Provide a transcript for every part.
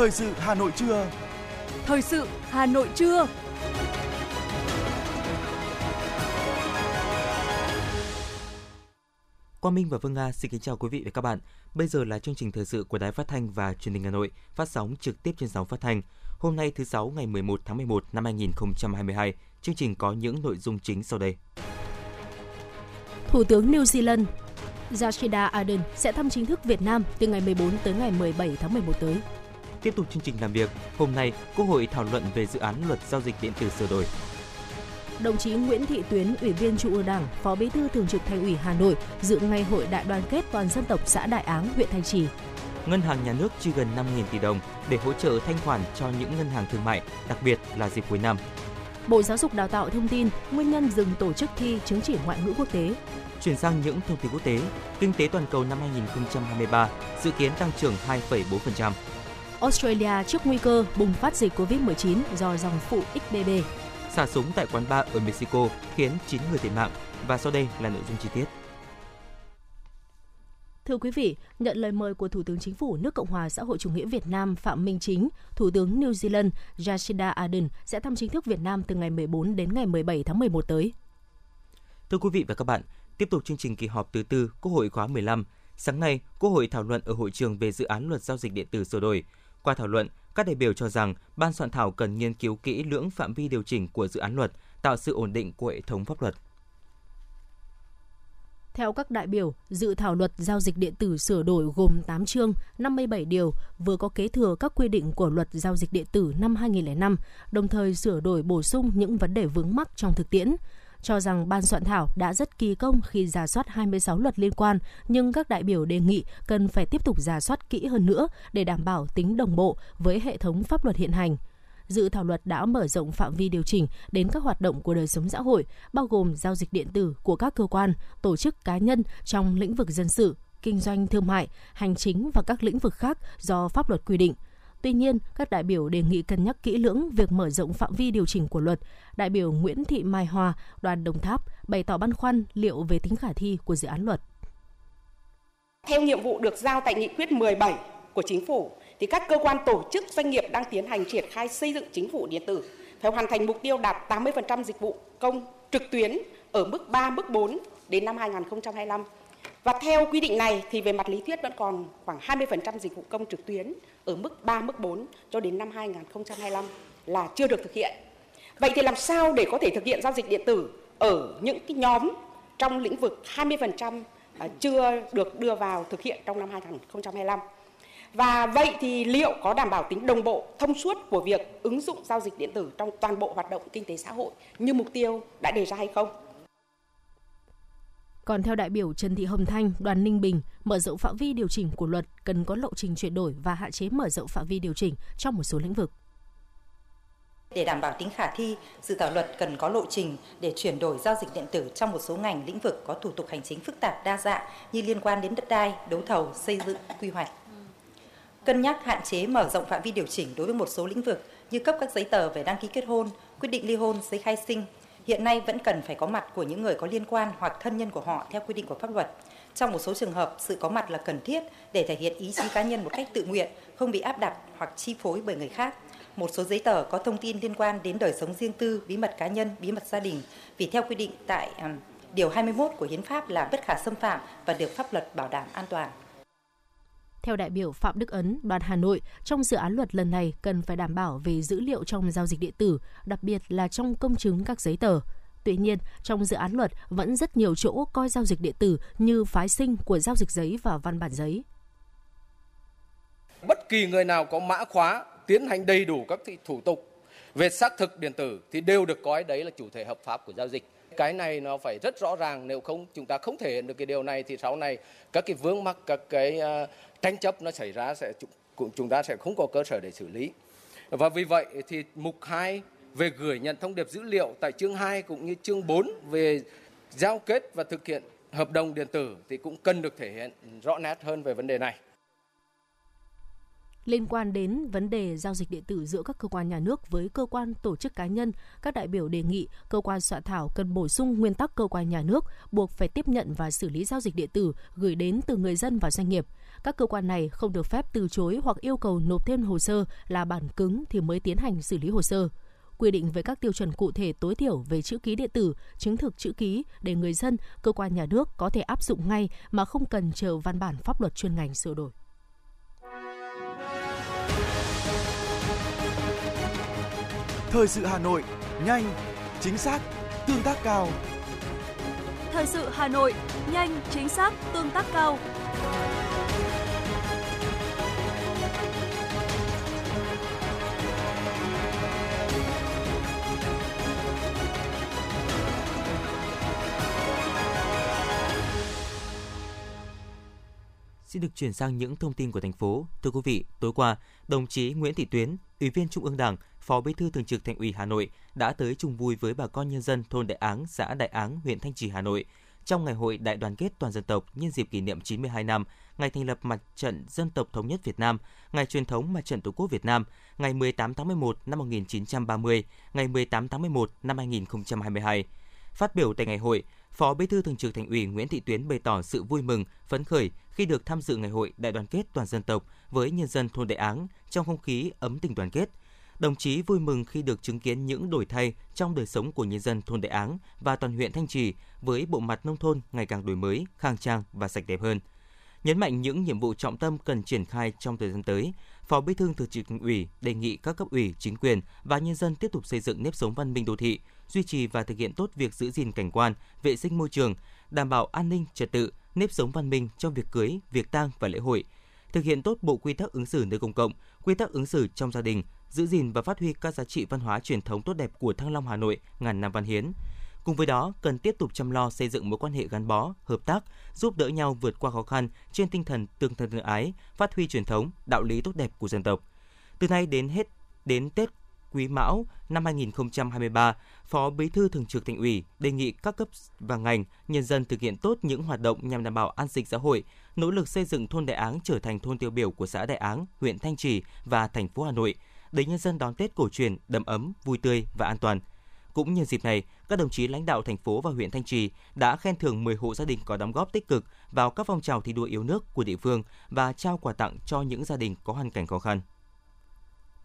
Thời sự Hà Nội trưa. Thời sự Hà Nội trưa. Quang Minh và Vương Nga xin kính chào quý vị và các bạn. Bây giờ là chương trình thời sự của Đài Phát thanh và Truyền hình Hà Nội, phát sóng trực tiếp trên sóng phát thanh. Hôm nay thứ sáu ngày 11 tháng 11 năm 2022, chương trình có những nội dung chính sau đây. Thủ tướng New Zealand Jacinda Ardern sẽ thăm chính thức Việt Nam từ ngày 14 tới ngày 17 tháng 11 tới. Tiếp tục chương trình làm việc, hôm nay Quốc hội thảo luận về dự án luật giao dịch điện tử sửa đổi. Đồng chí Nguyễn Thị Tuyến, Ủy viên Trung ương Đảng, Phó Bí thư Thường trực Thành ủy Hà Nội dự ngày hội đại đoàn kết toàn dân tộc xã Đại Áng, huyện Thanh Trì. Ngân hàng Nhà nước chi gần 5.000 tỷ đồng để hỗ trợ thanh khoản cho những ngân hàng thương mại, đặc biệt là dịp cuối năm. Bộ Giáo dục Đào tạo thông tin nguyên nhân dừng tổ chức thi chứng chỉ ngoại ngữ quốc tế. Chuyển sang những thông tin quốc tế, kinh tế toàn cầu năm 2023 dự kiến tăng trưởng 2,4%. Australia trước nguy cơ bùng phát dịch COVID-19 do dòng phụ XBB. Xả súng tại quán bar ở Mexico khiến 9 người thiệt mạng. Và sau đây là nội dung chi tiết. Thưa quý vị, nhận lời mời của Thủ tướng Chính phủ nước Cộng hòa xã hội chủ nghĩa Việt Nam Phạm Minh Chính, Thủ tướng New Zealand Jacinda Ardern sẽ thăm chính thức Việt Nam từ ngày 14 đến ngày 17 tháng 11 tới. Thưa quý vị và các bạn, tiếp tục chương trình kỳ họp thứ tư Quốc hội khóa 15, sáng nay Quốc hội thảo luận ở hội trường về dự án luật giao dịch điện tử sửa đổi. Qua thảo luận, các đại biểu cho rằng ban soạn thảo cần nghiên cứu kỹ lưỡng phạm vi điều chỉnh của dự án luật, tạo sự ổn định của hệ thống pháp luật. Theo các đại biểu, dự thảo luật giao dịch điện tử sửa đổi gồm 8 chương, 57 điều, vừa có kế thừa các quy định của luật giao dịch điện tử năm 2005, đồng thời sửa đổi bổ sung những vấn đề vướng mắc trong thực tiễn cho rằng ban soạn thảo đã rất kỳ công khi giả soát 26 luật liên quan, nhưng các đại biểu đề nghị cần phải tiếp tục giả soát kỹ hơn nữa để đảm bảo tính đồng bộ với hệ thống pháp luật hiện hành dự thảo luật đã mở rộng phạm vi điều chỉnh đến các hoạt động của đời sống xã hội, bao gồm giao dịch điện tử của các cơ quan, tổ chức cá nhân trong lĩnh vực dân sự, kinh doanh thương mại, hành chính và các lĩnh vực khác do pháp luật quy định. Tuy nhiên, các đại biểu đề nghị cân nhắc kỹ lưỡng việc mở rộng phạm vi điều chỉnh của luật. Đại biểu Nguyễn Thị Mai Hòa, đoàn Đồng Tháp bày tỏ băn khoăn liệu về tính khả thi của dự án luật. Theo nhiệm vụ được giao tại nghị quyết 17 của chính phủ thì các cơ quan tổ chức doanh nghiệp đang tiến hành triển khai xây dựng chính phủ điện tử phải hoàn thành mục tiêu đạt 80% dịch vụ công trực tuyến ở mức 3, mức 4 đến năm 2025. Và theo quy định này thì về mặt lý thuyết vẫn còn khoảng 20% dịch vụ công trực tuyến ở mức 3, mức 4 cho đến năm 2025 là chưa được thực hiện. Vậy thì làm sao để có thể thực hiện giao dịch điện tử ở những cái nhóm trong lĩnh vực 20% à, chưa được đưa vào thực hiện trong năm 2025? Và vậy thì liệu có đảm bảo tính đồng bộ, thông suốt của việc ứng dụng giao dịch điện tử trong toàn bộ hoạt động kinh tế xã hội như mục tiêu đã đề ra hay không? Còn theo đại biểu Trần Thị Hồng Thanh, đoàn Ninh Bình, mở rộng phạm vi điều chỉnh của luật cần có lộ trình chuyển đổi và hạn chế mở rộng phạm vi điều chỉnh trong một số lĩnh vực. Để đảm bảo tính khả thi, dự thảo luật cần có lộ trình để chuyển đổi giao dịch điện tử trong một số ngành lĩnh vực có thủ tục hành chính phức tạp đa dạng như liên quan đến đất đai, đấu thầu, xây dựng, quy hoạch. Cân nhắc hạn chế mở rộng phạm vi điều chỉnh đối với một số lĩnh vực như cấp các giấy tờ về đăng ký kết hôn, quyết định ly hôn, giấy khai sinh, hiện nay vẫn cần phải có mặt của những người có liên quan hoặc thân nhân của họ theo quy định của pháp luật. Trong một số trường hợp, sự có mặt là cần thiết để thể hiện ý chí cá nhân một cách tự nguyện, không bị áp đặt hoặc chi phối bởi người khác. Một số giấy tờ có thông tin liên quan đến đời sống riêng tư, bí mật cá nhân, bí mật gia đình vì theo quy định tại à, Điều 21 của Hiến pháp là bất khả xâm phạm và được pháp luật bảo đảm an toàn. Theo đại biểu Phạm Đức Ấn, đoàn Hà Nội, trong dự án luật lần này cần phải đảm bảo về dữ liệu trong giao dịch điện tử, đặc biệt là trong công chứng các giấy tờ. Tuy nhiên, trong dự án luật vẫn rất nhiều chỗ coi giao dịch điện tử như phái sinh của giao dịch giấy và văn bản giấy. Bất kỳ người nào có mã khóa tiến hành đầy đủ các thủ tục về xác thực điện tử thì đều được coi đấy là chủ thể hợp pháp của giao dịch cái này nó phải rất rõ ràng nếu không chúng ta không thể hiện được cái điều này thì sau này các cái vướng mắc các cái uh, tranh chấp nó xảy ra sẽ chúng ta sẽ không có cơ sở để xử lý và vì vậy thì mục 2 về gửi nhận thông điệp dữ liệu tại chương 2 cũng như chương 4 về giao kết và thực hiện hợp đồng điện tử thì cũng cần được thể hiện rõ nét hơn về vấn đề này. Liên quan đến vấn đề giao dịch điện tử giữa các cơ quan nhà nước với cơ quan tổ chức cá nhân, các đại biểu đề nghị cơ quan soạn thảo cần bổ sung nguyên tắc cơ quan nhà nước buộc phải tiếp nhận và xử lý giao dịch điện tử gửi đến từ người dân và doanh nghiệp. Các cơ quan này không được phép từ chối hoặc yêu cầu nộp thêm hồ sơ là bản cứng thì mới tiến hành xử lý hồ sơ quy định về các tiêu chuẩn cụ thể tối thiểu về chữ ký điện tử, chứng thực chữ ký để người dân, cơ quan nhà nước có thể áp dụng ngay mà không cần chờ văn bản pháp luật chuyên ngành sửa đổi. Thời sự Hà Nội, nhanh, chính xác, tương tác cao. Thời sự Hà Nội, nhanh, chính xác, tương tác cao. Xin được chuyển sang những thông tin của thành phố. Thưa quý vị, tối qua, đồng chí Nguyễn Thị Tuyến, Ủy viên Trung ương Đảng, Phó Bí thư Thường trực Thành ủy Hà Nội đã tới chung vui với bà con nhân dân thôn Đại Áng, xã Đại Áng, huyện Thanh Trì, Hà Nội trong ngày hội đại đoàn kết toàn dân tộc nhân dịp kỷ niệm 92 năm ngày thành lập Mặt trận Dân tộc thống nhất Việt Nam, ngày truyền thống Mặt trận Tổ quốc Việt Nam, ngày 18 tháng 11 năm 1930, ngày 18 tháng 11 năm 2022. Phát biểu tại ngày hội, Phó Bí thư Thường trực Thành ủy Nguyễn Thị Tuyến bày tỏ sự vui mừng, phấn khởi khi được tham dự ngày hội đại đoàn kết toàn dân tộc với nhân dân thôn Đại Áng trong không khí ấm tình đoàn kết. Đồng chí vui mừng khi được chứng kiến những đổi thay trong đời sống của nhân dân thôn Đại Áng và toàn huyện Thanh Trì với bộ mặt nông thôn ngày càng đổi mới, khang trang và sạch đẹp hơn. Nhấn mạnh những nhiệm vụ trọng tâm cần triển khai trong thời gian tới, Phó Bí thư Thường trực ủy đề nghị các cấp ủy, chính quyền và nhân dân tiếp tục xây dựng nếp sống văn minh đô thị, duy trì và thực hiện tốt việc giữ gìn cảnh quan, vệ sinh môi trường, đảm bảo an ninh trật tự, nếp sống văn minh trong việc cưới, việc tang và lễ hội, thực hiện tốt bộ quy tắc ứng xử nơi công cộng, quy tắc ứng xử trong gia đình, giữ gìn và phát huy các giá trị văn hóa truyền thống tốt đẹp của Thăng Long Hà Nội ngàn năm văn hiến. Cùng với đó, cần tiếp tục chăm lo xây dựng mối quan hệ gắn bó, hợp tác, giúp đỡ nhau vượt qua khó khăn trên tinh thần tương thân tương ái, phát huy truyền thống, đạo lý tốt đẹp của dân tộc. Từ nay đến hết đến Tết Quý Mão năm 2023, Phó Bí thư Thường trực Thành ủy đề nghị các cấp và ngành, nhân dân thực hiện tốt những hoạt động nhằm đảm bảo an sinh xã hội, nỗ lực xây dựng thôn Đại Áng trở thành thôn tiêu biểu của xã Đại Áng, huyện Thanh Trì và thành phố Hà Nội, để nhân dân đón Tết cổ truyền đầm ấm, vui tươi và an toàn. Cũng nhân dịp này, các đồng chí lãnh đạo thành phố và huyện Thanh Trì đã khen thưởng 10 hộ gia đình có đóng góp tích cực vào các phong trào thi đua yêu nước của địa phương và trao quà tặng cho những gia đình có hoàn cảnh khó khăn.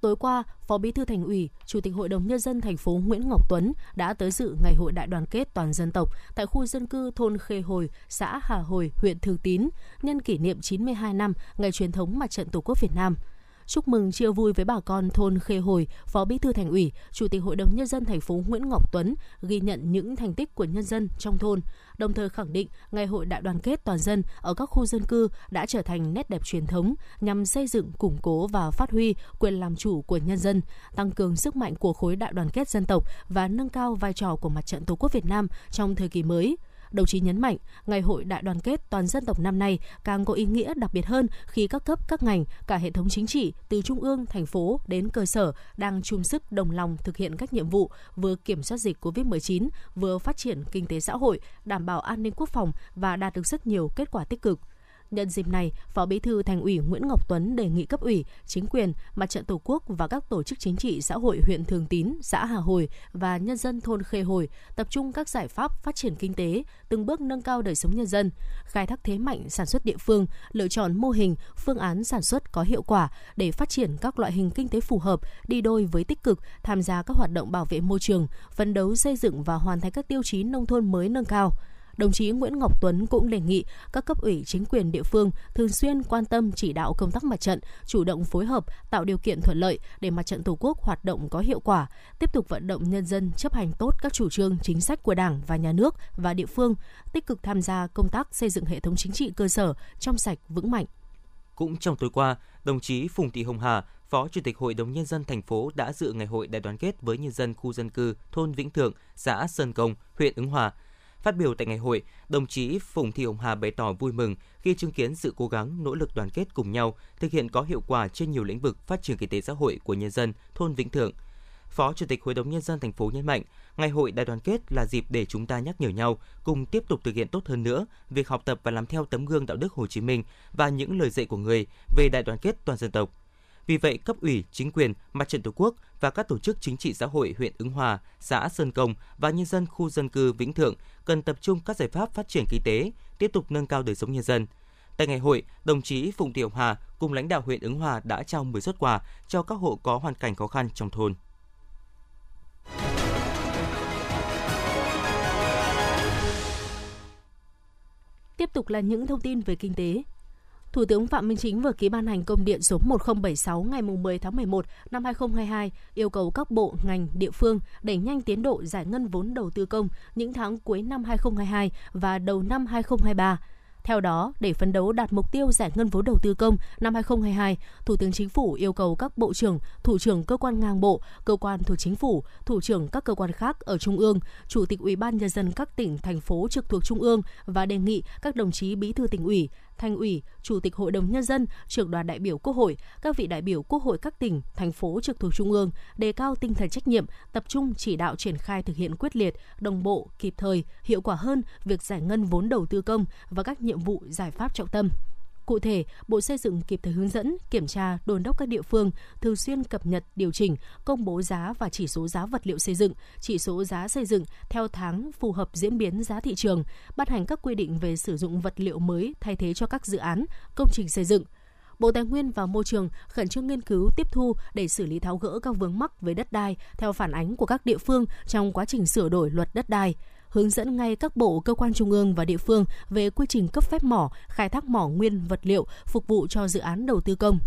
Tối qua, Phó Bí thư Thành ủy, Chủ tịch Hội đồng nhân dân thành phố Nguyễn Ngọc Tuấn đã tới dự ngày hội đại đoàn kết toàn dân tộc tại khu dân cư thôn Khê Hồi, xã Hà Hồi, huyện Thường Tín, nhân kỷ niệm 92 năm ngày truyền thống Mặt trận Tổ quốc Việt Nam – chúc mừng chia vui với bà con thôn Khê Hồi, Phó Bí thư Thành ủy, Chủ tịch Hội đồng nhân dân thành phố Nguyễn Ngọc Tuấn ghi nhận những thành tích của nhân dân trong thôn, đồng thời khẳng định ngày hội đại đoàn kết toàn dân ở các khu dân cư đã trở thành nét đẹp truyền thống nhằm xây dựng, củng cố và phát huy quyền làm chủ của nhân dân, tăng cường sức mạnh của khối đại đoàn kết dân tộc và nâng cao vai trò của mặt trận Tổ quốc Việt Nam trong thời kỳ mới. Đồng chí nhấn mạnh, Ngày hội đại đoàn kết toàn dân tộc năm nay càng có ý nghĩa đặc biệt hơn khi các cấp, các ngành, cả hệ thống chính trị từ trung ương, thành phố đến cơ sở đang chung sức đồng lòng thực hiện các nhiệm vụ vừa kiểm soát dịch COVID-19, vừa phát triển kinh tế xã hội, đảm bảo an ninh quốc phòng và đạt được rất nhiều kết quả tích cực. Nhân dịp này, Phó Bí thư Thành ủy Nguyễn Ngọc Tuấn đề nghị cấp ủy, chính quyền, Mặt trận Tổ quốc và các tổ chức chính trị xã hội huyện Thường Tín, xã Hà Hồi và nhân dân thôn Khê Hồi tập trung các giải pháp phát triển kinh tế, từng bước nâng cao đời sống nhân dân, khai thác thế mạnh sản xuất địa phương, lựa chọn mô hình, phương án sản xuất có hiệu quả để phát triển các loại hình kinh tế phù hợp, đi đôi với tích cực tham gia các hoạt động bảo vệ môi trường, phấn đấu xây dựng và hoàn thành các tiêu chí nông thôn mới nâng cao đồng chí Nguyễn Ngọc Tuấn cũng đề nghị các cấp ủy chính quyền địa phương thường xuyên quan tâm chỉ đạo công tác mặt trận, chủ động phối hợp, tạo điều kiện thuận lợi để mặt trận Tổ quốc hoạt động có hiệu quả, tiếp tục vận động nhân dân chấp hành tốt các chủ trương chính sách của Đảng và nhà nước và địa phương, tích cực tham gia công tác xây dựng hệ thống chính trị cơ sở trong sạch vững mạnh. Cũng trong tối qua, đồng chí Phùng Thị Hồng Hà, Phó Chủ tịch Hội đồng Nhân dân thành phố đã dự ngày hội đại đoàn kết với nhân dân khu dân cư thôn Vĩnh Thượng, xã Sơn Công, huyện Ứng Hòa Phát biểu tại ngày hội, đồng chí Phùng Thị Hồng Hà bày tỏ vui mừng khi chứng kiến sự cố gắng, nỗ lực đoàn kết cùng nhau, thực hiện có hiệu quả trên nhiều lĩnh vực phát triển kinh tế xã hội của nhân dân thôn Vĩnh Thượng. Phó Chủ tịch Hội đồng Nhân dân thành phố nhấn mạnh, Ngày hội đại đoàn kết là dịp để chúng ta nhắc nhở nhau cùng tiếp tục thực hiện tốt hơn nữa việc học tập và làm theo tấm gương đạo đức Hồ Chí Minh và những lời dạy của người về đại đoàn kết toàn dân tộc vì vậy, cấp ủy, chính quyền, mặt trận Tổ quốc và các tổ chức chính trị xã hội huyện Ứng Hòa, xã Sơn Công và nhân dân khu dân cư Vĩnh Thượng cần tập trung các giải pháp phát triển kinh tế, tiếp tục nâng cao đời sống nhân dân. Tại ngày hội, đồng chí Phùng tiểu Hà cùng lãnh đạo huyện Ứng Hòa đã trao 10 xuất quà cho các hộ có hoàn cảnh khó khăn trong thôn. Tiếp tục là những thông tin về kinh tế. Thủ tướng Phạm Minh Chính vừa ký ban hành công điện số 1076 ngày 10 tháng 11 năm 2022 yêu cầu các bộ, ngành, địa phương đẩy nhanh tiến độ giải ngân vốn đầu tư công những tháng cuối năm 2022 và đầu năm 2023 theo đó, để phấn đấu đạt mục tiêu giải ngân vốn đầu tư công năm 2022, Thủ tướng Chính phủ yêu cầu các bộ trưởng, thủ trưởng cơ quan ngang bộ, cơ quan thuộc chính phủ, thủ trưởng các cơ quan khác ở trung ương, chủ tịch Ủy ban nhân dân các tỉnh thành phố trực thuộc trung ương và đề nghị các đồng chí bí thư tỉnh ủy, thành ủy, chủ tịch hội đồng nhân dân, trưởng đoàn đại biểu Quốc hội, các vị đại biểu Quốc hội các tỉnh, thành phố trực thuộc trung ương đề cao tinh thần trách nhiệm, tập trung chỉ đạo triển khai thực hiện quyết liệt, đồng bộ, kịp thời, hiệu quả hơn việc giải ngân vốn đầu tư công và các nhiệm vụ giải pháp trọng tâm. Cụ thể, Bộ Xây dựng kịp thời hướng dẫn, kiểm tra, đôn đốc các địa phương thường xuyên cập nhật, điều chỉnh, công bố giá và chỉ số giá vật liệu xây dựng, chỉ số giá xây dựng theo tháng phù hợp diễn biến giá thị trường, ban hành các quy định về sử dụng vật liệu mới thay thế cho các dự án, công trình xây dựng. Bộ Tài nguyên và Môi trường khẩn trương nghiên cứu tiếp thu để xử lý tháo gỡ các vướng mắc về đất đai theo phản ánh của các địa phương trong quá trình sửa đổi luật đất đai hướng dẫn ngay các bộ, cơ quan trung ương và địa phương về quy trình cấp phép mỏ, khai thác mỏ nguyên vật liệu phục vụ cho dự án đầu tư công.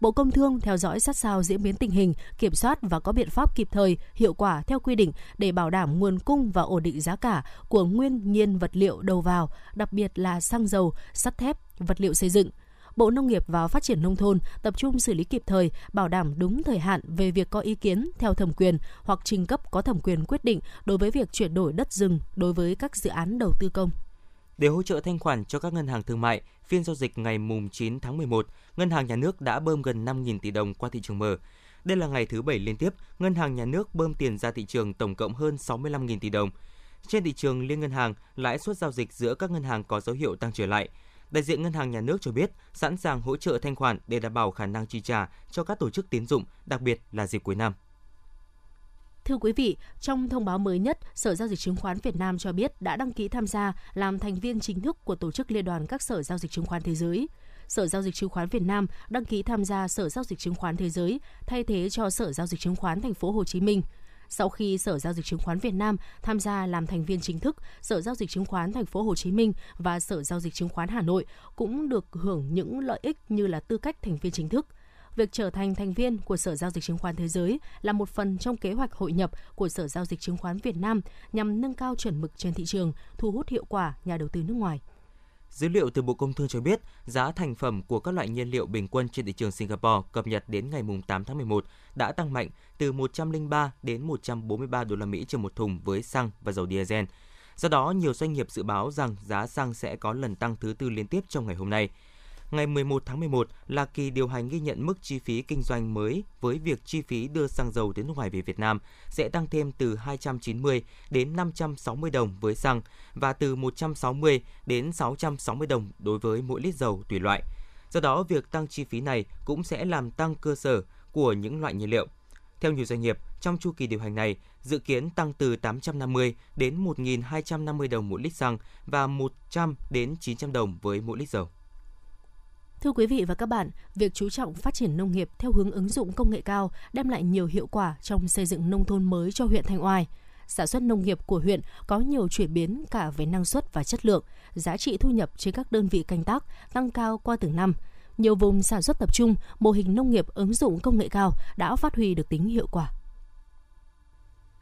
Bộ Công Thương theo dõi sát sao diễn biến tình hình, kiểm soát và có biện pháp kịp thời, hiệu quả theo quy định để bảo đảm nguồn cung và ổn định giá cả của nguyên nhiên vật liệu đầu vào, đặc biệt là xăng dầu, sắt thép, vật liệu xây dựng – Bộ Nông nghiệp và Phát triển Nông thôn tập trung xử lý kịp thời, bảo đảm đúng thời hạn về việc có ý kiến theo thẩm quyền hoặc trình cấp có thẩm quyền quyết định đối với việc chuyển đổi đất rừng đối với các dự án đầu tư công. Để hỗ trợ thanh khoản cho các ngân hàng thương mại, phiên giao dịch ngày 9 tháng 11, Ngân hàng Nhà nước đã bơm gần 5.000 tỷ đồng qua thị trường mở. Đây là ngày thứ bảy liên tiếp, Ngân hàng Nhà nước bơm tiền ra thị trường tổng cộng hơn 65.000 tỷ đồng. Trên thị trường liên ngân hàng, lãi suất giao dịch giữa các ngân hàng có dấu hiệu tăng trở lại – Đại diện Ngân hàng Nhà nước cho biết sẵn sàng hỗ trợ thanh khoản để đảm bảo khả năng chi trả cho các tổ chức tín dụng, đặc biệt là dịp cuối năm. Thưa quý vị, trong thông báo mới nhất, Sở Giao dịch Chứng khoán Việt Nam cho biết đã đăng ký tham gia làm thành viên chính thức của Tổ chức Liên đoàn các Sở Giao dịch Chứng khoán Thế giới. Sở Giao dịch Chứng khoán Việt Nam đăng ký tham gia Sở Giao dịch Chứng khoán Thế giới thay thế cho Sở Giao dịch Chứng khoán Thành phố Hồ Chí Minh. Sau khi Sở Giao dịch Chứng khoán Việt Nam tham gia làm thành viên chính thức, Sở Giao dịch Chứng khoán Thành phố Hồ Chí Minh và Sở Giao dịch Chứng khoán Hà Nội cũng được hưởng những lợi ích như là tư cách thành viên chính thức việc trở thành thành viên của Sở Giao dịch Chứng khoán Thế giới là một phần trong kế hoạch hội nhập của Sở Giao dịch Chứng khoán Việt Nam nhằm nâng cao chuẩn mực trên thị trường, thu hút hiệu quả nhà đầu tư nước ngoài. Dữ liệu từ Bộ Công Thương cho biết, giá thành phẩm của các loại nhiên liệu bình quân trên thị trường Singapore cập nhật đến ngày 8 tháng 11 đã tăng mạnh từ 103 đến 143 đô la Mỹ trên một thùng với xăng và dầu diesel. Do đó, nhiều doanh nghiệp dự báo rằng giá xăng sẽ có lần tăng thứ tư liên tiếp trong ngày hôm nay – Ngày 11 tháng 11 là kỳ điều hành ghi nhận mức chi phí kinh doanh mới với việc chi phí đưa xăng dầu đến nước ngoài về Việt Nam sẽ tăng thêm từ 290 đến 560 đồng với xăng và từ 160 đến 660 đồng đối với mỗi lít dầu tùy loại. Do đó, việc tăng chi phí này cũng sẽ làm tăng cơ sở của những loại nhiên liệu. Theo nhiều doanh nghiệp, trong chu kỳ điều hành này, dự kiến tăng từ 850 đến 1.250 đồng mỗi lít xăng và 100 đến 900 đồng với mỗi lít dầu. Thưa quý vị và các bạn, việc chú trọng phát triển nông nghiệp theo hướng ứng dụng công nghệ cao đem lại nhiều hiệu quả trong xây dựng nông thôn mới cho huyện Thanh Oai. Sản xuất nông nghiệp của huyện có nhiều chuyển biến cả về năng suất và chất lượng, giá trị thu nhập trên các đơn vị canh tác tăng cao qua từng năm. Nhiều vùng sản xuất tập trung, mô hình nông nghiệp ứng dụng công nghệ cao đã phát huy được tính hiệu quả.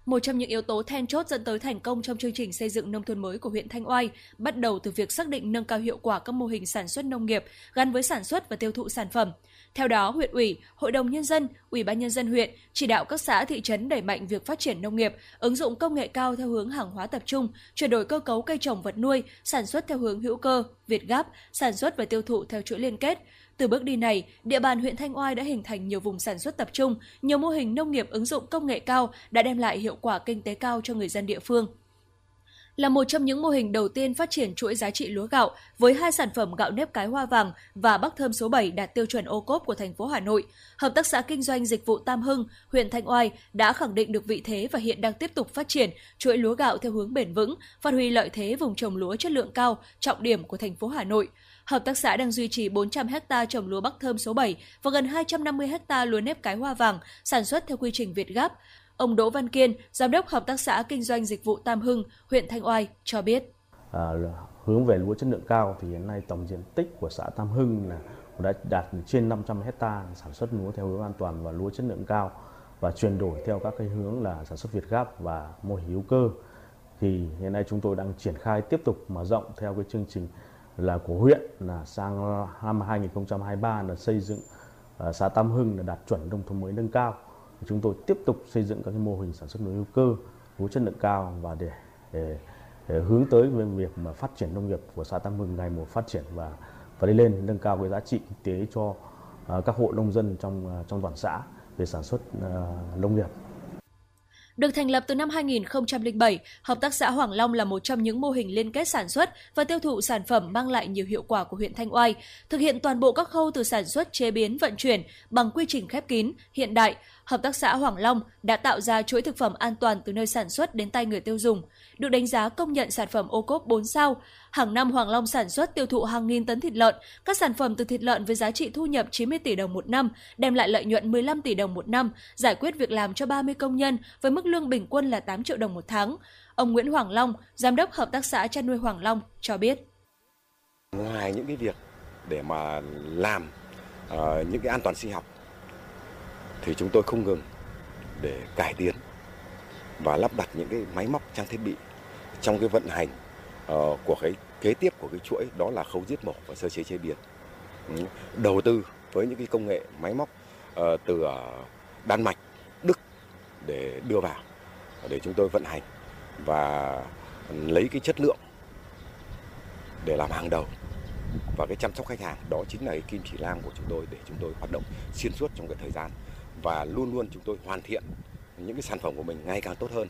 Một trong những yếu tố then chốt dẫn tới thành công trong chương trình xây dựng nông thôn mới của huyện Thanh Oai bắt đầu từ việc xác định nâng cao hiệu quả các mô hình sản xuất nông nghiệp gắn với sản xuất và tiêu thụ sản phẩm. Theo đó, huyện ủy, hội đồng nhân dân, ủy ban nhân dân huyện chỉ đạo các xã thị trấn đẩy mạnh việc phát triển nông nghiệp, ứng dụng công nghệ cao theo hướng hàng hóa tập trung, chuyển đổi cơ cấu cây trồng vật nuôi, sản xuất theo hướng hữu cơ, việt gáp, sản xuất và tiêu thụ theo chuỗi liên kết, từ bước đi này, địa bàn huyện Thanh Oai đã hình thành nhiều vùng sản xuất tập trung, nhiều mô hình nông nghiệp ứng dụng công nghệ cao đã đem lại hiệu quả kinh tế cao cho người dân địa phương. là một trong những mô hình đầu tiên phát triển chuỗi giá trị lúa gạo với hai sản phẩm gạo nếp cái hoa vàng và bắc thơm số 7 đạt tiêu chuẩn ô cốp của thành phố Hà Nội. Hợp tác xã kinh doanh dịch vụ Tam Hưng, huyện Thanh Oai đã khẳng định được vị thế và hiện đang tiếp tục phát triển chuỗi lúa gạo theo hướng bền vững, phát huy lợi thế vùng trồng lúa chất lượng cao, trọng điểm của thành phố Hà Nội. Hợp tác xã đang duy trì 400 ha trồng lúa Bắc Thơm số 7 và gần 250 ha lúa nếp cái hoa vàng sản xuất theo quy trình Việt Gáp. Ông Đỗ Văn Kiên, Giám đốc Hợp tác xã Kinh doanh Dịch vụ Tam Hưng, huyện Thanh Oai cho biết. À, hướng về lúa chất lượng cao thì hiện nay tổng diện tích của xã Tam Hưng là đã đạt trên 500 hecta sản xuất lúa theo hướng an toàn và lúa chất lượng cao và chuyển đổi theo các cái hướng là sản xuất Việt Gáp và mô hình hữu cơ thì hiện nay chúng tôi đang triển khai tiếp tục mở rộng theo cái chương trình là của huyện là sang năm 2023 là xây dựng à, xã Tam Hưng là đạt chuẩn nông thôn mới nâng cao. Chúng tôi tiếp tục xây dựng các cái mô hình sản xuất nông hữu cơ, lúa chất lượng cao và để, để, để hướng tới về việc mà phát triển nông nghiệp của xã Tam Hưng ngày một phát triển và và đi lên nâng cao cái giá trị kinh tế cho à, các hộ nông dân trong à, trong toàn xã về sản xuất nông nghiệp. Được thành lập từ năm 2007, Hợp tác xã Hoàng Long là một trong những mô hình liên kết sản xuất và tiêu thụ sản phẩm mang lại nhiều hiệu quả của huyện Thanh Oai, thực hiện toàn bộ các khâu từ sản xuất, chế biến, vận chuyển bằng quy trình khép kín, hiện đại. Hợp tác xã Hoàng Long đã tạo ra chuỗi thực phẩm an toàn từ nơi sản xuất đến tay người tiêu dùng, được đánh giá công nhận sản phẩm ô cốp 4 sao. Hàng năm Hoàng Long sản xuất tiêu thụ hàng nghìn tấn thịt lợn, các sản phẩm từ thịt lợn với giá trị thu nhập 90 tỷ đồng một năm, đem lại lợi nhuận 15 tỷ đồng một năm, giải quyết việc làm cho 30 công nhân với mức lương bình quân là 8 triệu đồng một tháng. Ông Nguyễn Hoàng Long, giám đốc hợp tác xã chăn nuôi Hoàng Long cho biết. Ngoài những cái việc để mà làm uh, những cái an toàn sinh học thì chúng tôi không ngừng để cải tiến và lắp đặt những cái máy móc trang thiết bị trong cái vận hành uh, của cái kế tiếp của cái chuỗi đó là khâu giết mổ và sơ chế chế biến. Ừ. Đầu tư với những cái công nghệ máy móc uh, từ ờ, Đan Mạch, Đức để đưa vào để chúng tôi vận hành và lấy cái chất lượng để làm hàng đầu. Và cái chăm sóc khách hàng đó chính là cái kim chỉ nam của chúng tôi để chúng tôi hoạt động xuyên suốt trong cái thời gian và luôn luôn chúng tôi hoàn thiện những cái sản phẩm của mình ngày càng tốt hơn.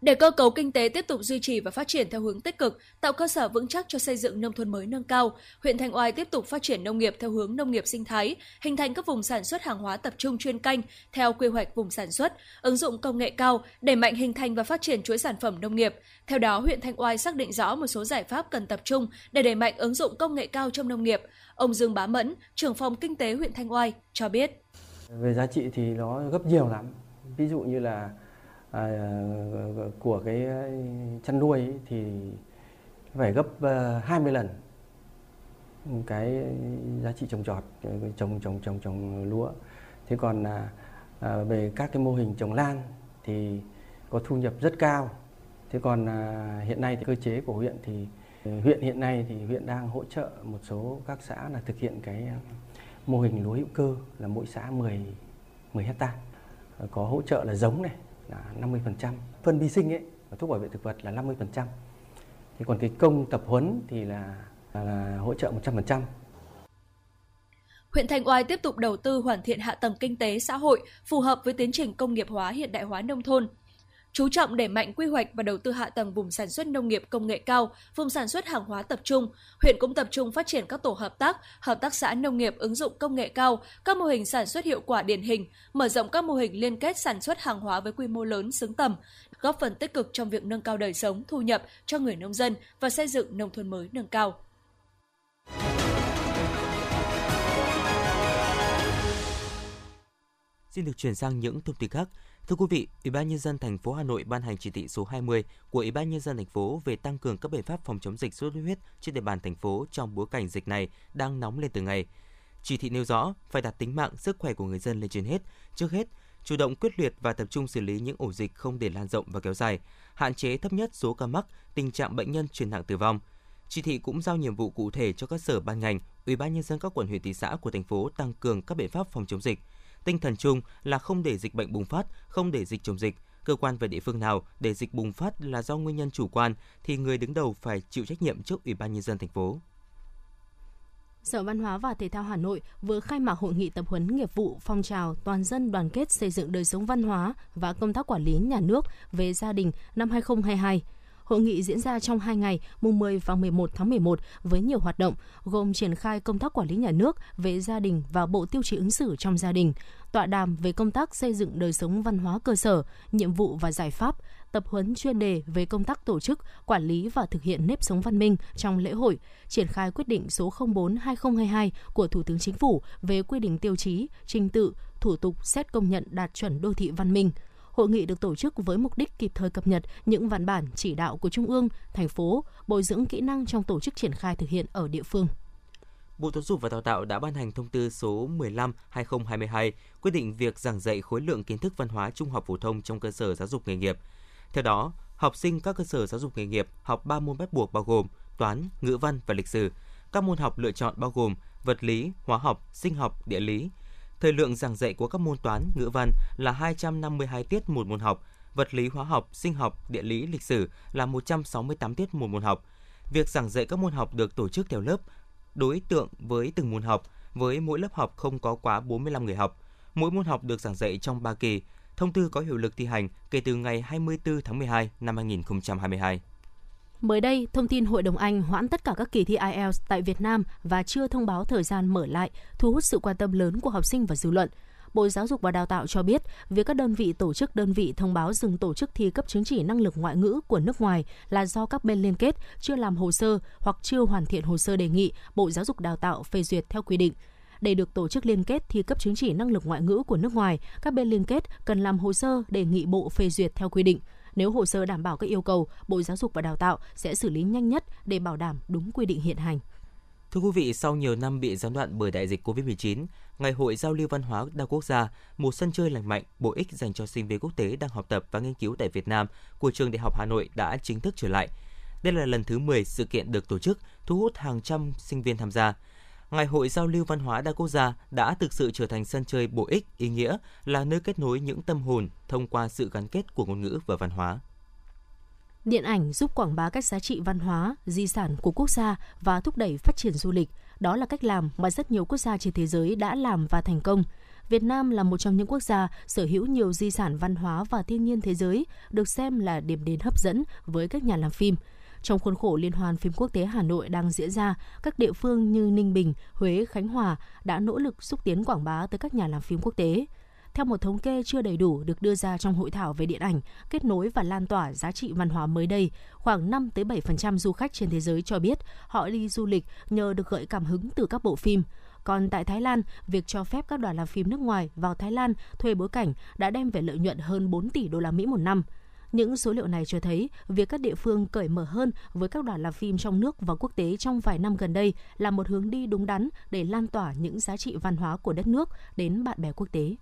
Để cơ cấu kinh tế tiếp tục duy trì và phát triển theo hướng tích cực, tạo cơ sở vững chắc cho xây dựng nông thôn mới nâng cao, huyện Thanh Oai tiếp tục phát triển nông nghiệp theo hướng nông nghiệp sinh thái, hình thành các vùng sản xuất hàng hóa tập trung chuyên canh theo quy hoạch vùng sản xuất, ứng dụng công nghệ cao, đẩy mạnh hình thành và phát triển chuỗi sản phẩm nông nghiệp. Theo đó, huyện Thanh Oai xác định rõ một số giải pháp cần tập trung để đẩy mạnh ứng dụng công nghệ cao trong nông nghiệp. Ông Dương Bá Mẫn, trưởng phòng kinh tế huyện Thanh Oai cho biết. Về giá trị thì nó gấp nhiều lắm. Ví dụ như là à, của cái chăn nuôi ấy, thì phải gấp ờ, 20 lần cái giá trị trồng trọt trồng trồng trồng trồng lúa thế còn là à, về các cái mô hình trồng lan thì có thu nhập rất cao thế còn à, hiện nay thì cơ chế của huyện thì huyện hiện nay thì huyện đang hỗ trợ một số các xã là thực hiện cái mô hình lúa hữu cơ là mỗi xã 10 10 hecta ờ, có hỗ trợ là giống này là 50%, phân vi sinh ấy và thuốc bảo vệ thực vật là 50%. Thì còn cái công tập huấn thì là, là, là hỗ trợ 100%. Huyện Thanh Oai tiếp tục đầu tư hoàn thiện hạ tầng kinh tế xã hội phù hợp với tiến trình công nghiệp hóa hiện đại hóa nông thôn, chú trọng đẩy mạnh quy hoạch và đầu tư hạ tầng vùng sản xuất nông nghiệp công nghệ cao, vùng sản xuất hàng hóa tập trung. Huyện cũng tập trung phát triển các tổ hợp tác, hợp tác xã nông nghiệp ứng dụng công nghệ cao, các mô hình sản xuất hiệu quả điển hình, mở rộng các mô hình liên kết sản xuất hàng hóa với quy mô lớn xứng tầm, góp phần tích cực trong việc nâng cao đời sống, thu nhập cho người nông dân và xây dựng nông thôn mới nâng cao. Xin được chuyển sang những thông tin khác. Thưa quý vị, Ủy ban nhân dân thành phố Hà Nội ban hành chỉ thị số 20 của Ủy ban nhân dân thành phố về tăng cường các biện pháp phòng chống dịch sốt xuất huyết trên địa bàn thành phố trong bối cảnh dịch này đang nóng lên từng ngày. Chỉ thị nêu rõ phải đặt tính mạng, sức khỏe của người dân lên trên hết. Trước hết, chủ động quyết liệt và tập trung xử lý những ổ dịch không để lan rộng và kéo dài, hạn chế thấp nhất số ca mắc, tình trạng bệnh nhân chuyển nặng tử vong. Chỉ thị cũng giao nhiệm vụ cụ thể cho các sở ban ngành, Ủy ban nhân dân các quận huyện thị xã của thành phố tăng cường các biện pháp phòng chống dịch Tinh thần chung là không để dịch bệnh bùng phát, không để dịch chống dịch. Cơ quan và địa phương nào để dịch bùng phát là do nguyên nhân chủ quan thì người đứng đầu phải chịu trách nhiệm trước Ủy ban nhân dân thành phố. Sở Văn hóa và Thể thao Hà Nội vừa khai mạc hội nghị tập huấn nghiệp vụ phong trào toàn dân đoàn kết xây dựng đời sống văn hóa và công tác quản lý nhà nước về gia đình năm 2022. Hội nghị diễn ra trong 2 ngày, mùng 10 và 11 tháng 11 với nhiều hoạt động, gồm triển khai công tác quản lý nhà nước về gia đình và bộ tiêu chí ứng xử trong gia đình, tọa đàm về công tác xây dựng đời sống văn hóa cơ sở, nhiệm vụ và giải pháp, tập huấn chuyên đề về công tác tổ chức, quản lý và thực hiện nếp sống văn minh trong lễ hội, triển khai quyết định số 04/2022 của Thủ tướng Chính phủ về quy định tiêu chí, trình tự, thủ tục xét công nhận đạt chuẩn đô thị văn minh. Hội nghị được tổ chức với mục đích kịp thời cập nhật những văn bản chỉ đạo của Trung ương, thành phố, bồi dưỡng kỹ năng trong tổ chức triển khai thực hiện ở địa phương. Bộ Giáo dục và Đào tạo đã ban hành thông tư số 15/2022 quyết định việc giảng dạy khối lượng kiến thức văn hóa trung học phổ thông trong cơ sở giáo dục nghề nghiệp. Theo đó, học sinh các cơ sở giáo dục nghề nghiệp học 3 môn bắt buộc bao gồm toán, ngữ văn và lịch sử. Các môn học lựa chọn bao gồm vật lý, hóa học, sinh học, địa lý. Thời lượng giảng dạy của các môn toán, ngữ văn là 252 tiết một môn học, vật lý, hóa học, sinh học, địa lý, lịch sử là 168 tiết một môn học. Việc giảng dạy các môn học được tổ chức theo lớp, đối tượng với từng môn học, với mỗi lớp học không có quá 45 người học. Mỗi môn học được giảng dạy trong 3 kỳ. Thông tư có hiệu lực thi hành kể từ ngày 24 tháng 12 năm 2022. Mới đây, thông tin Hội đồng Anh hoãn tất cả các kỳ thi IELTS tại Việt Nam và chưa thông báo thời gian mở lại, thu hút sự quan tâm lớn của học sinh và dư luận. Bộ Giáo dục và Đào tạo cho biết, việc các đơn vị tổ chức đơn vị thông báo dừng tổ chức thi cấp chứng chỉ năng lực ngoại ngữ của nước ngoài là do các bên liên kết chưa làm hồ sơ hoặc chưa hoàn thiện hồ sơ đề nghị Bộ Giáo dục Đào tạo phê duyệt theo quy định. Để được tổ chức liên kết thi cấp chứng chỉ năng lực ngoại ngữ của nước ngoài, các bên liên kết cần làm hồ sơ đề nghị Bộ phê duyệt theo quy định. Nếu hồ sơ đảm bảo các yêu cầu, Bộ Giáo dục và Đào tạo sẽ xử lý nhanh nhất để bảo đảm đúng quy định hiện hành. Thưa quý vị, sau nhiều năm bị gián đoạn bởi đại dịch Covid-19, Ngày hội giao lưu văn hóa đa quốc gia, một sân chơi lành mạnh, bổ ích dành cho sinh viên quốc tế đang học tập và nghiên cứu tại Việt Nam của trường Đại học Hà Nội đã chính thức trở lại. Đây là lần thứ 10 sự kiện được tổ chức, thu hút hàng trăm sinh viên tham gia. Ngày hội giao lưu văn hóa đa quốc gia đã thực sự trở thành sân chơi bổ ích, ý nghĩa, là nơi kết nối những tâm hồn thông qua sự gắn kết của ngôn ngữ và văn hóa. Điện ảnh giúp quảng bá các giá trị văn hóa, di sản của quốc gia và thúc đẩy phát triển du lịch. Đó là cách làm mà rất nhiều quốc gia trên thế giới đã làm và thành công. Việt Nam là một trong những quốc gia sở hữu nhiều di sản văn hóa và thiên nhiên thế giới, được xem là điểm đến hấp dẫn với các nhà làm phim. Trong khuôn khổ Liên hoan phim quốc tế Hà Nội đang diễn ra, các địa phương như Ninh Bình, Huế, Khánh Hòa đã nỗ lực xúc tiến quảng bá tới các nhà làm phim quốc tế. Theo một thống kê chưa đầy đủ được đưa ra trong hội thảo về điện ảnh, kết nối và lan tỏa giá trị văn hóa mới đây, khoảng 5 tới 7% du khách trên thế giới cho biết họ đi du lịch nhờ được gợi cảm hứng từ các bộ phim. Còn tại Thái Lan, việc cho phép các đoàn làm phim nước ngoài vào Thái Lan thuê bối cảnh đã đem về lợi nhuận hơn 4 tỷ đô la Mỹ một năm. Những số liệu này cho thấy việc các địa phương cởi mở hơn với các đoàn làm phim trong nước và quốc tế trong vài năm gần đây là một hướng đi đúng đắn để lan tỏa những giá trị văn hóa của đất nước đến bạn bè quốc tế.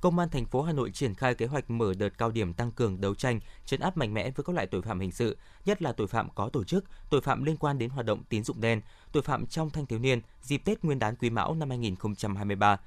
Công an thành phố Hà Nội triển khai kế hoạch mở đợt cao điểm tăng cường đấu tranh, chấn áp mạnh mẽ với các loại tội phạm hình sự, nhất là tội phạm có tổ chức, tội phạm liên quan đến hoạt động tín dụng đen, tội phạm trong thanh thiếu niên dịp Tết Nguyên đán Quý Mão năm 2023.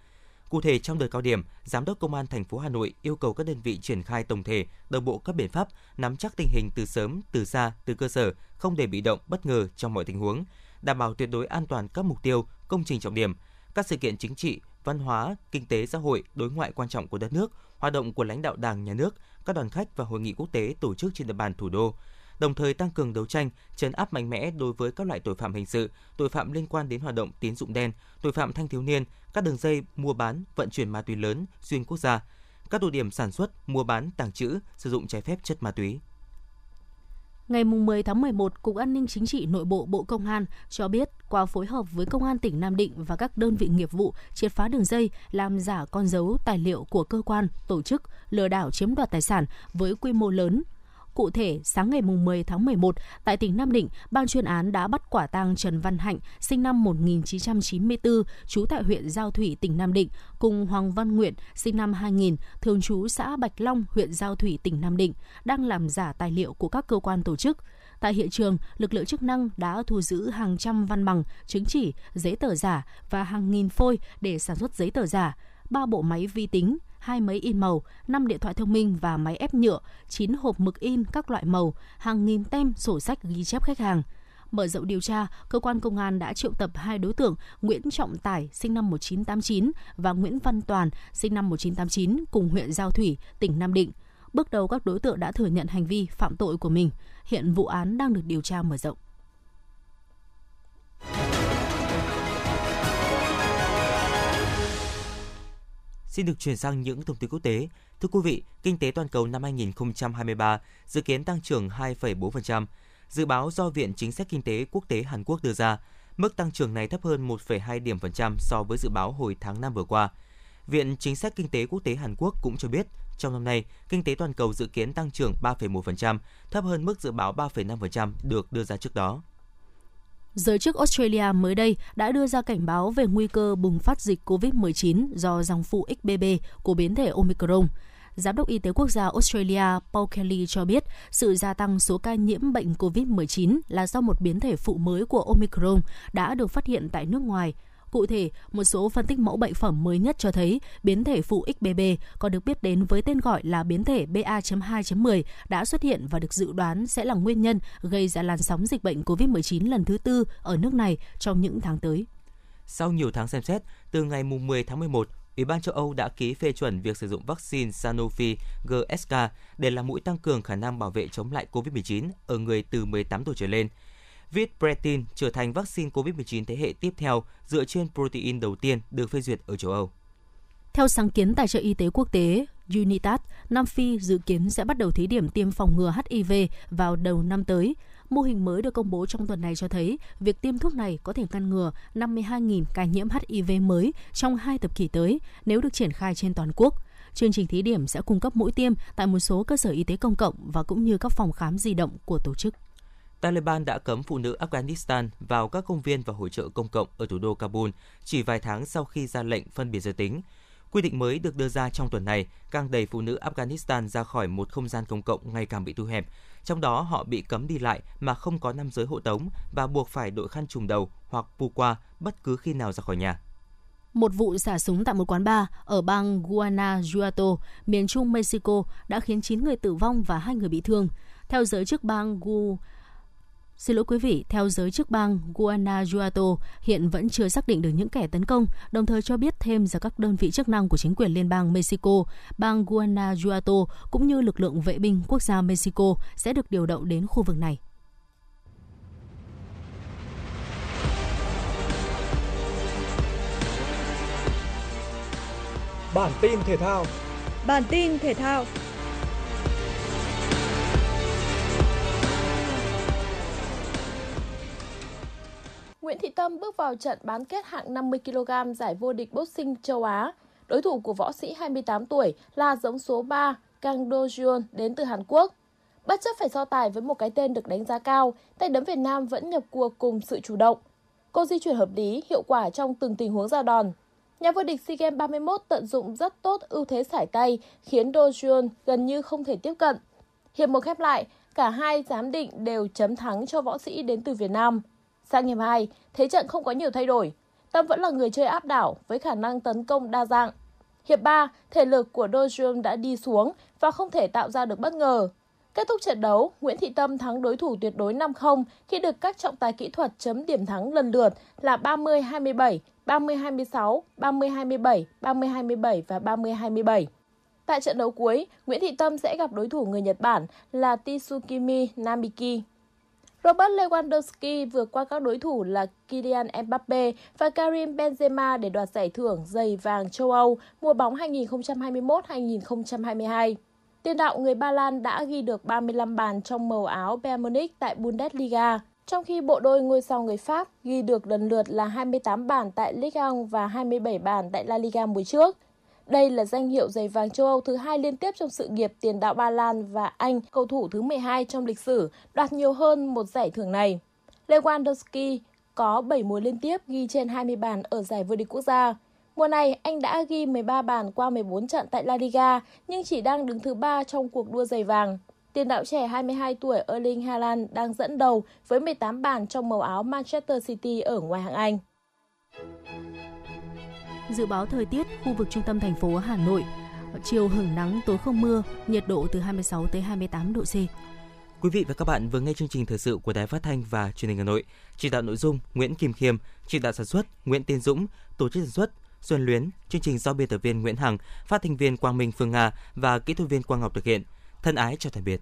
Cụ thể trong đợt cao điểm, Giám đốc Công an thành phố Hà Nội yêu cầu các đơn vị triển khai tổng thể, đồng bộ các biện pháp nắm chắc tình hình từ sớm, từ xa, từ cơ sở, không để bị động, bất ngờ trong mọi tình huống, đảm bảo tuyệt đối an toàn các mục tiêu, công trình trọng điểm, các sự kiện chính trị, văn hóa, kinh tế xã hội, đối ngoại quan trọng của đất nước, hoạt động của lãnh đạo Đảng, Nhà nước, các đoàn khách và hội nghị quốc tế tổ chức trên địa bàn thủ đô, đồng thời tăng cường đấu tranh, chấn áp mạnh mẽ đối với các loại tội phạm hình sự, tội phạm liên quan đến hoạt động tín dụng đen, tội phạm thanh thiếu niên, các đường dây mua bán, vận chuyển ma túy lớn xuyên quốc gia, các tụ điểm sản xuất, mua bán, tàng trữ, sử dụng trái phép chất ma túy. Ngày 10 tháng 11, Cục An ninh Chính trị Nội bộ Bộ Công an cho biết qua phối hợp với Công an tỉnh Nam Định và các đơn vị nghiệp vụ triệt phá đường dây làm giả con dấu tài liệu của cơ quan, tổ chức, lừa đảo chiếm đoạt tài sản với quy mô lớn, Cụ thể, sáng ngày 10 tháng 11, tại tỉnh Nam Định, ban chuyên án đã bắt quả tang Trần Văn Hạnh, sinh năm 1994, trú tại huyện Giao Thủy, tỉnh Nam Định, cùng Hoàng Văn Nguyện, sinh năm 2000, thường trú xã Bạch Long, huyện Giao Thủy, tỉnh Nam Định, đang làm giả tài liệu của các cơ quan tổ chức. Tại hiện trường, lực lượng chức năng đã thu giữ hàng trăm văn bằng, chứng chỉ, giấy tờ giả và hàng nghìn phôi để sản xuất giấy tờ giả, ba bộ máy vi tính, hai máy in màu, 5 điện thoại thông minh và máy ép nhựa, 9 hộp mực in các loại màu, hàng nghìn tem sổ sách ghi chép khách hàng. Mở rộng điều tra, cơ quan công an đã triệu tập hai đối tượng Nguyễn Trọng Tải, sinh năm 1989 và Nguyễn Văn Toàn, sinh năm 1989 cùng huyện Giao Thủy, tỉnh Nam Định. Bước đầu các đối tượng đã thừa nhận hành vi phạm tội của mình. Hiện vụ án đang được điều tra mở rộng. Xin được chuyển sang những thông tin quốc tế. Thưa quý vị, kinh tế toàn cầu năm 2023 dự kiến tăng trưởng 2,4%. Dự báo do Viện Chính sách Kinh tế Quốc tế Hàn Quốc đưa ra, mức tăng trưởng này thấp hơn 1,2 điểm phần trăm so với dự báo hồi tháng 5 vừa qua. Viện Chính sách Kinh tế Quốc tế Hàn Quốc cũng cho biết, trong năm nay, kinh tế toàn cầu dự kiến tăng trưởng 3,1%, thấp hơn mức dự báo 3,5% được đưa ra trước đó. Giới chức Australia mới đây đã đưa ra cảnh báo về nguy cơ bùng phát dịch COVID-19 do dòng phụ XBB của biến thể Omicron. Giám đốc Y tế Quốc gia Australia Paul Kelly cho biết sự gia tăng số ca nhiễm bệnh COVID-19 là do một biến thể phụ mới của Omicron đã được phát hiện tại nước ngoài Cụ thể, một số phân tích mẫu bệnh phẩm mới nhất cho thấy biến thể phụ XBB có được biết đến với tên gọi là biến thể BA.2.10 đã xuất hiện và được dự đoán sẽ là nguyên nhân gây ra làn sóng dịch bệnh COVID-19 lần thứ tư ở nước này trong những tháng tới. Sau nhiều tháng xem xét, từ ngày 10 tháng 11, Ủy ban châu Âu đã ký phê chuẩn việc sử dụng vaccine Sanofi GSK để làm mũi tăng cường khả năng bảo vệ chống lại COVID-19 ở người từ 18 tuổi trở lên – Vitpretin trở thành vaccine COVID-19 thế hệ tiếp theo dựa trên protein đầu tiên được phê duyệt ở châu Âu. Theo sáng kiến tài trợ y tế quốc tế UNITAS, Nam Phi dự kiến sẽ bắt đầu thí điểm tiêm phòng ngừa HIV vào đầu năm tới. Mô hình mới được công bố trong tuần này cho thấy việc tiêm thuốc này có thể ngăn ngừa 52.000 ca nhiễm HIV mới trong hai thập kỷ tới nếu được triển khai trên toàn quốc. Chương trình thí điểm sẽ cung cấp mũi tiêm tại một số cơ sở y tế công cộng và cũng như các phòng khám di động của tổ chức. Taliban đã cấm phụ nữ Afghanistan vào các công viên và hội trợ công cộng ở thủ đô Kabul chỉ vài tháng sau khi ra lệnh phân biệt giới tính. Quy định mới được đưa ra trong tuần này càng đẩy phụ nữ Afghanistan ra khỏi một không gian công cộng ngày càng bị thu hẹp. Trong đó họ bị cấm đi lại mà không có nam giới hộ tống và buộc phải đội khăn trùm đầu hoặc pu qua bất cứ khi nào ra khỏi nhà. Một vụ xả súng tại một quán bar ở bang Guanajuato, miền trung Mexico đã khiến 9 người tử vong và 2 người bị thương. Theo giới chức bang Gu Xin lỗi quý vị, theo giới chức bang Guanajuato, hiện vẫn chưa xác định được những kẻ tấn công, đồng thời cho biết thêm rằng các đơn vị chức năng của chính quyền liên bang Mexico, bang Guanajuato cũng như lực lượng vệ binh quốc gia Mexico sẽ được điều động đến khu vực này. Bản tin thể thao. Bản tin thể thao Nguyễn Thị Tâm bước vào trận bán kết hạng 50 kg giải vô địch boxing châu Á. Đối thủ của võ sĩ 28 tuổi là giống số 3 Kang Do Jeon đến từ Hàn Quốc. Bất chấp phải so tài với một cái tên được đánh giá cao, tay đấm Việt Nam vẫn nhập cuộc cùng sự chủ động. Cô di chuyển hợp lý, hiệu quả trong từng tình huống ra đòn. Nhà vô địch SEA Games 31 tận dụng rất tốt ưu thế sải tay, khiến Do Jeon gần như không thể tiếp cận. Hiệp một khép lại, cả hai giám định đều chấm thắng cho võ sĩ đến từ Việt Nam. Sang hiệp 2, thế trận không có nhiều thay đổi. Tâm vẫn là người chơi áp đảo với khả năng tấn công đa dạng. Hiệp 3, thể lực của Dojum đã đi xuống và không thể tạo ra được bất ngờ. Kết thúc trận đấu, Nguyễn Thị Tâm thắng đối thủ tuyệt đối 5-0 khi được các trọng tài kỹ thuật chấm điểm thắng lần lượt là 30-27, 30-26, 30-27, 30-27 và 30-27. Tại trận đấu cuối, Nguyễn Thị Tâm sẽ gặp đối thủ người Nhật Bản là Tsukimi Namiki. Robert Lewandowski vượt qua các đối thủ là Kylian Mbappe và Karim Benzema để đoạt giải thưởng giày vàng châu Âu mùa bóng 2021-2022. Tiền đạo người Ba Lan đã ghi được 35 bàn trong màu áo Bayern Munich tại Bundesliga, trong khi bộ đôi ngôi sao người Pháp ghi được lần lượt là 28 bàn tại Ligue 1 và 27 bàn tại La Liga mùa trước. Đây là danh hiệu giày vàng châu Âu thứ hai liên tiếp trong sự nghiệp tiền đạo Ba Lan và Anh, cầu thủ thứ 12 trong lịch sử, đoạt nhiều hơn một giải thưởng này. Lewandowski có 7 mùa liên tiếp ghi trên 20 bàn ở giải vô địch quốc gia. Mùa này, anh đã ghi 13 bàn qua 14 trận tại La Liga, nhưng chỉ đang đứng thứ ba trong cuộc đua giày vàng. Tiền đạo trẻ 22 tuổi Erling Haaland đang dẫn đầu với 18 bàn trong màu áo Manchester City ở ngoài hạng Anh. Dự báo thời tiết khu vực trung tâm thành phố Hà Nội chiều hưởng nắng tối không mưa, nhiệt độ từ 26 tới 28 độ C. Quý vị và các bạn vừa nghe chương trình thời sự của Đài Phát thanh và Truyền hình Hà Nội. Chỉ đạo nội dung Nguyễn Kim Khiêm, chỉ đạo sản xuất Nguyễn Tiến Dũng, tổ chức sản xuất Xuân Luyến, chương trình do biên tập viên Nguyễn Hằng, phát thanh viên Quang Minh Phương Nga và kỹ thuật viên Quang Ngọc thực hiện. Thân ái chào tạm biệt.